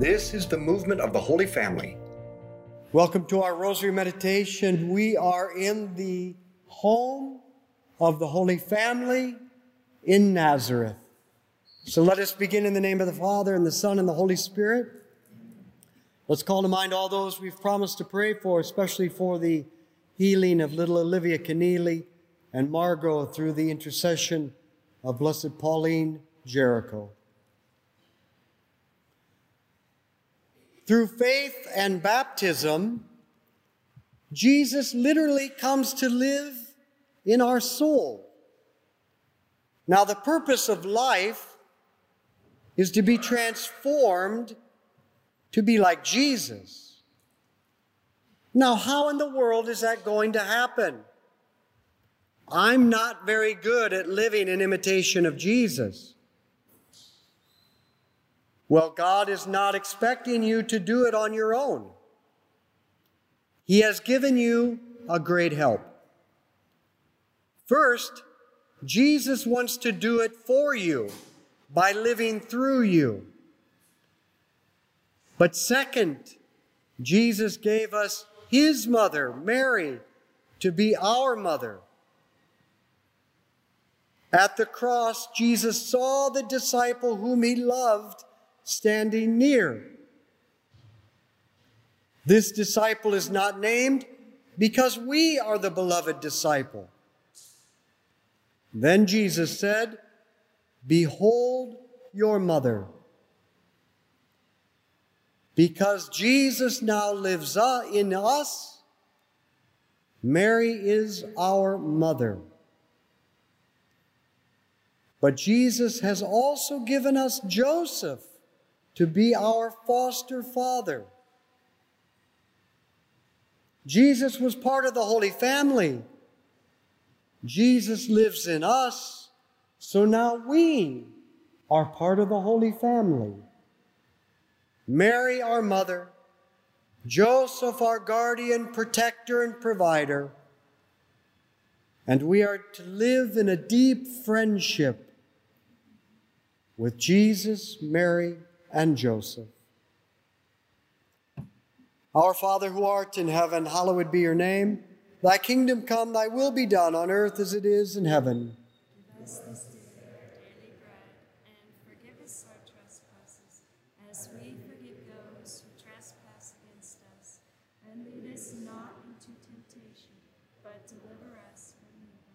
This is the movement of the Holy Family. Welcome to our Rosary Meditation. We are in the home of the Holy Family in Nazareth. So let us begin in the name of the Father, and the Son, and the Holy Spirit. Let's call to mind all those we've promised to pray for, especially for the healing of little Olivia Keneally and Margot through the intercession of Blessed Pauline Jaricot. Through faith and baptism, Jesus literally comes to live in our soul. Now, the purpose of life is to be transformed to be like Jesus. Now, how in the world is that going to happen? I'm not very good at living in imitation of Jesus. Well, God is not expecting you to do it on your own. He has given you a great help. First, Jesus wants to do it for you by living through you. But second, Jesus gave us his mother, Mary, to be our mother. At the cross, Jesus saw the disciple whom he loved standing near. This disciple is not named because we are the beloved disciple. Then Jesus said, Behold your mother. Because Jesus now lives uh, in us, Mary is our mother. But Jesus has also given us Joseph to be our foster father. Jesus was part of the Holy Family. Jesus lives in us, so now we are part of the Holy Family. Mary, our mother, Joseph, our guardian, protector, and provider, and we are to live in a deep friendship with Jesus, Mary, and Joseph. Our Father who art in heaven, hallowed be your name. Thy kingdom come, thy will be done on earth as it is in heaven. Give us this day our daily bread, and forgive us our trespasses, as we forgive those who trespass against us. And lead us not into temptation, but deliver us from evil.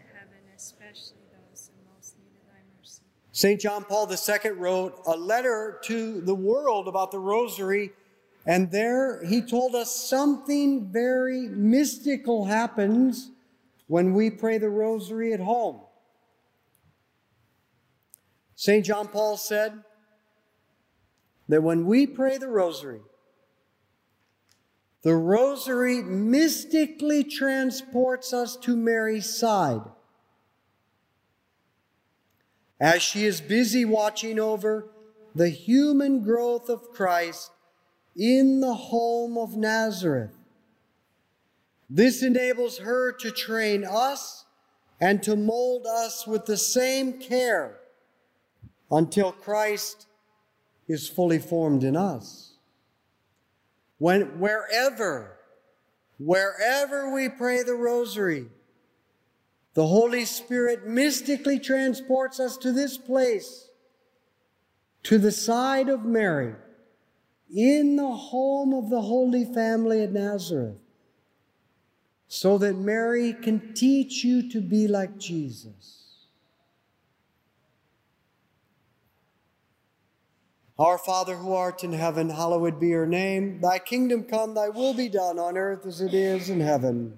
especially those in most need thy mercy. St. John Paul II wrote a letter to the world about the rosary, and there he told us something very mystical happens when we pray the rosary at home. St. John Paul said that when we pray the rosary, the rosary mystically transports us to Mary's side as she is busy watching over the human growth of Christ in the home of Nazareth. This enables her to train us and to mold us with the same care until Christ is fully formed in us. When, wherever, wherever we pray the rosary, the Holy Spirit mystically transports us to this place, to the side of Mary, in the home of the Holy Family at Nazareth, so that Mary can teach you to be like Jesus. Our Father who art in heaven, hallowed be your name. Thy kingdom come, thy will be done on earth as it is in heaven.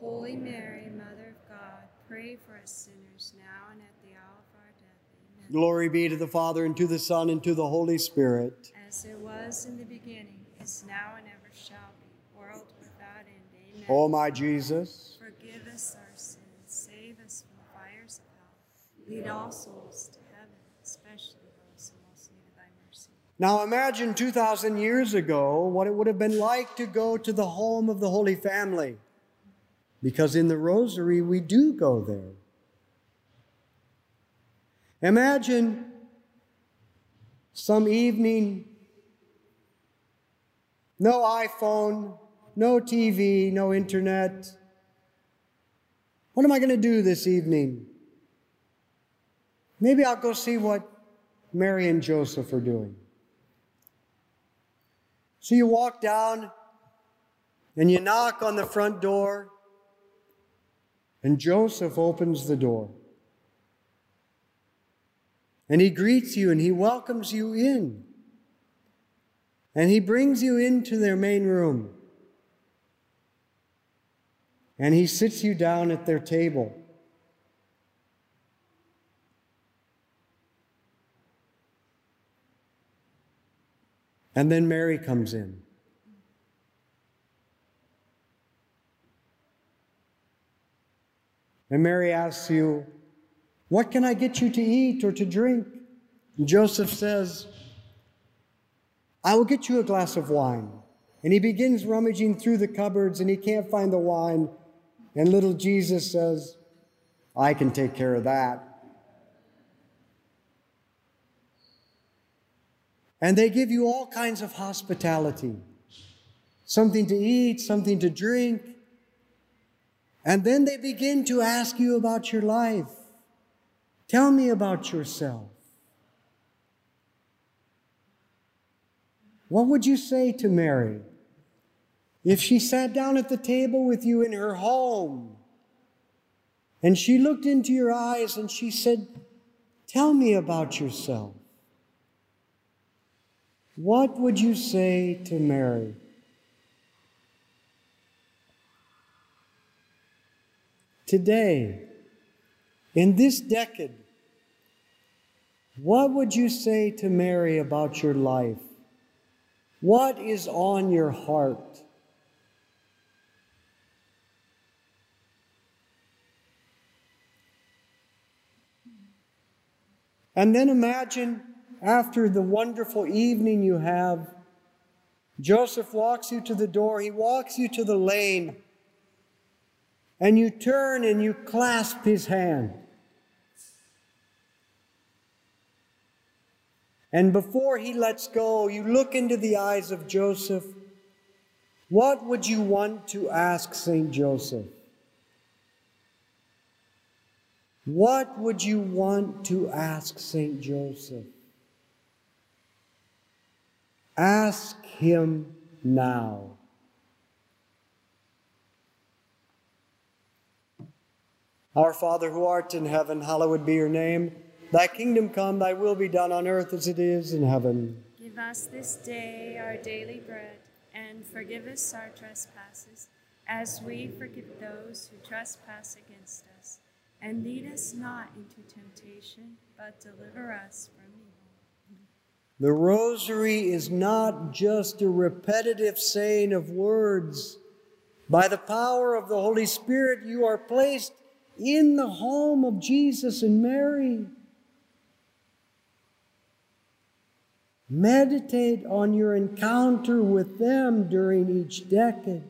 Holy Mary, Mother of God, pray for us sinners, now and at the hour of our death. Amen. Glory be to the Father, and to the Son, and to the Holy Spirit. As it was in the beginning, is now, and ever shall be, world without end. Amen. O my Jesus, Forgive us our sins, save us from the fires of hell. Lead all souls to heaven, especially those who most need of thy mercy. Now imagine 2,000 years ago what it would have been like to go to the home of the Holy Family. Because in the Rosary, we do go there. Imagine some evening No iPhone, no TV, no internet. What am I going to do this evening? Maybe I'll go see what Mary and Joseph are doing. So you walk down and you knock on the front door, and Joseph opens the door. And he greets you and he welcomes you in. And he brings you into their main room. And he sits you down at their table. And then Mary comes in. And Mary asks you, What can I get you to eat or to drink? And Joseph says, I will get you a glass of wine. And he begins rummaging through the cupboards and he can't find the wine. And little Jesus says, I can take care of that. And they give you all kinds of hospitality something to eat, something to drink. And then they begin to ask you about your life. Tell me about yourself. What would you say to Mary if she sat down at the table with you in her home and she looked into your eyes and she said, Tell me about yourself? What would you say to Mary? Today, in this decade, what would you say to Mary about your life? What is on your heart? And then imagine after the wonderful evening you have, Joseph walks you to the door, he walks you to the lane, and you turn and you clasp his hand. And before he lets go, you look into the eyes of Joseph. What would you want to ask St. Joseph? What would you want to ask St. Joseph? Ask him now. Our Father who art in heaven, hallowed be your name. Thy kingdom come, thy will be done on earth as it is in heaven. Give us this day our daily bread, and forgive us our trespasses, as we forgive those who trespass against us. And lead us not into temptation, but deliver us from evil. The rosary is not just a repetitive saying of words. By the power of the Holy Spirit, you are placed in the home of Jesus and Mary. Meditate on your encounter with them during each decade.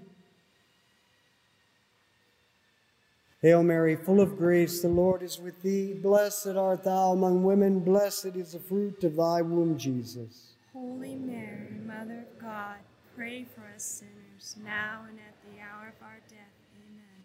Hail Mary, full of grace, the Lord is with thee. Blessed art thou among women, blessed is the fruit of thy womb, Jesus. Holy Mary, Mother of God, pray for us sinners, now and at the hour of our death.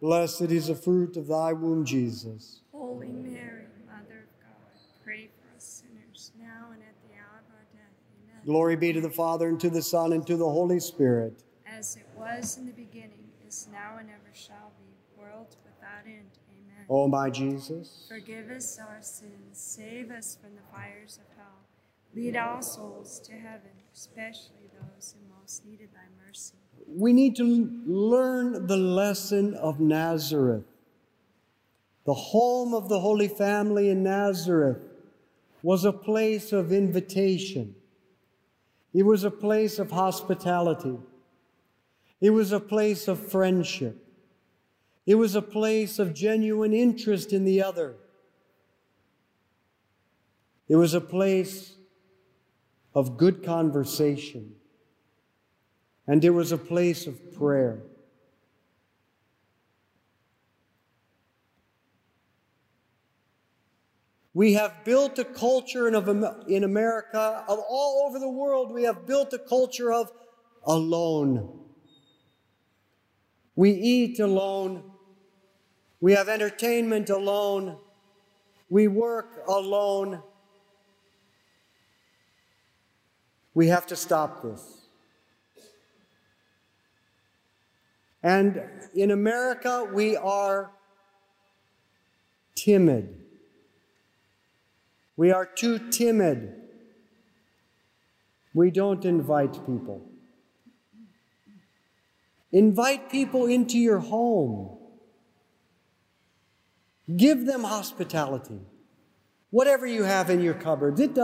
Blessed is the fruit of thy womb, Jesus. Holy Mary, Mother of God, pray for us sinners now and at the hour of our death. Amen. Glory be to the Father, and to the Son, and to the Holy Spirit. As it was in the beginning, is now, and ever shall be, world without end. Amen. O my Jesus. Forgive us our sins, save us from the fires of hell. Lead all souls to heaven, especially those who most needed thy mercy. We need to learn the lesson of Nazareth. The home of the Holy Family in Nazareth was a place of invitation. It was a place of hospitality. It was a place of friendship. It was a place of genuine interest in the other. It was a place of good conversation and it was a place of prayer. We have built a culture in, America, of all over the world, we have built a culture of alone. We eat alone. We have entertainment alone. We work alone. We have to stop this. And in America, we are timid. We are too timid. We don't invite people. Invite people into your home. Give them hospitality. Whatever you have in your cupboard, it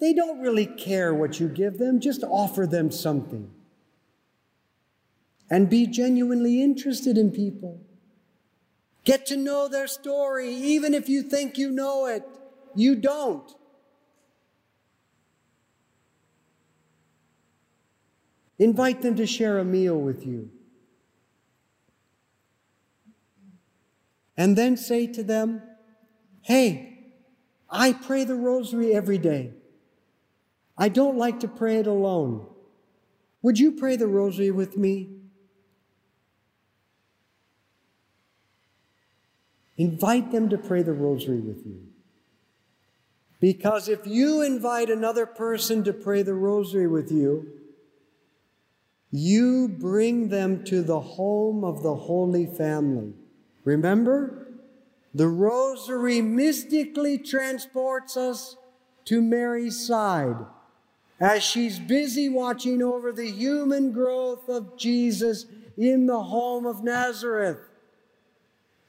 they don't really care what you give them, just offer them something and be genuinely interested in people. Get to know their story, even if you think you know it. You don't. Invite them to share a meal with you. And then say to them, Hey, I pray the rosary every day. I don't like to pray it alone. Would you pray the rosary with me? Invite them to pray the rosary with you. Because if you invite another person to pray the rosary with you, you bring them to the home of the Holy Family. Remember? The rosary mystically transports us to Mary's side as she's busy watching over the human growth of Jesus in the home of Nazareth.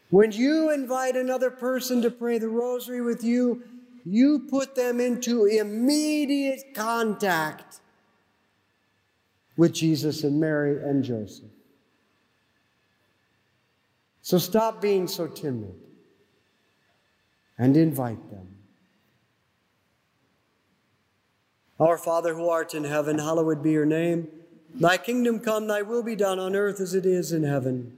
When you invite another person to pray the rosary with you, you put them into immediate contact with Jesus and Mary and Joseph. So stop being so timid and invite them. Our Father who art in heaven, hallowed be your name. Thy kingdom come, thy will be done on earth as it is in heaven.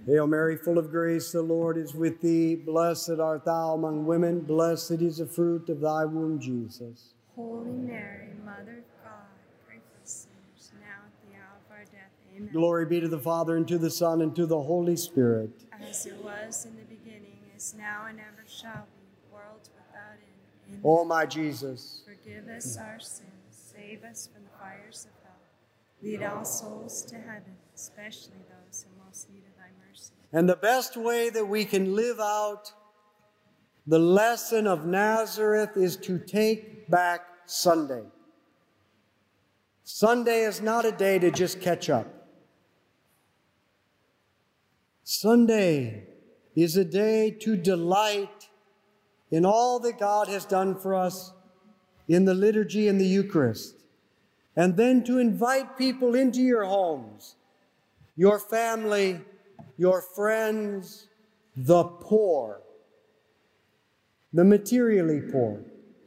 Hail Mary, full of grace, the Lord is with thee. Blessed art thou among women, blessed is the fruit of thy womb, Jesus. Holy Mary, Mother of God, pray for us sinners now at the hour of our death. Amen. Glory be to the Father, and to the Son, and to the Holy Spirit. As it was in the beginning, is now, and ever shall be, world without end. Amen. O my Jesus, Forgive us our sins, save us from the fires of hell. Lead all souls to heaven, especially those in most need of. And the best way that we can live out the lesson of Nazareth is to take back Sunday. Sunday is not a day to just catch up. Sunday is a day to delight in all that God has done for us in the liturgy and the Eucharist, and then to invite people into your homes, your family, your friends, the poor, the materially poor,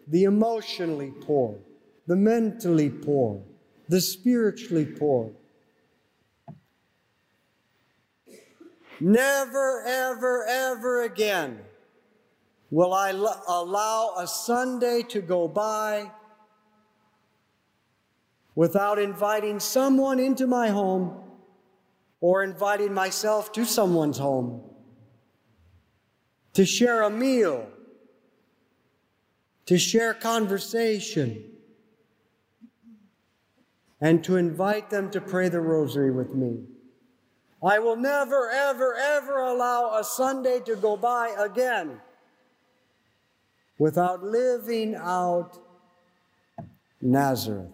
the emotionally poor, the mentally poor, the spiritually poor. Never, ever, ever again will I allow a Sunday to go by without inviting someone into my home or inviting myself to someone's home to share a meal, to share conversation, and to invite them to pray the rosary with me. I will never, ever, ever allow a Sunday to go by again without living out Nazareth.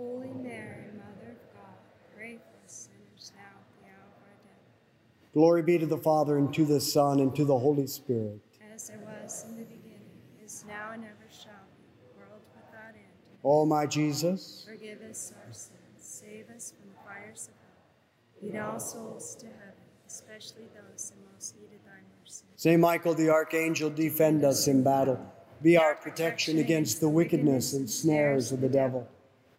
Holy Mary, Mother of God, pray for us sinners now at the hour of our death. Glory be to the Father, and to the Son, and to the Holy Spirit. As it was in the beginning, is now, and ever shall be, world without end. O my Jesus, Forgive us our sins, save us from the fires of hell. Lead all souls to heaven, especially those in most need of thy mercy. Saint Michael the Archangel, defend us in battle. Be our protection against the wickedness and snares of the devil.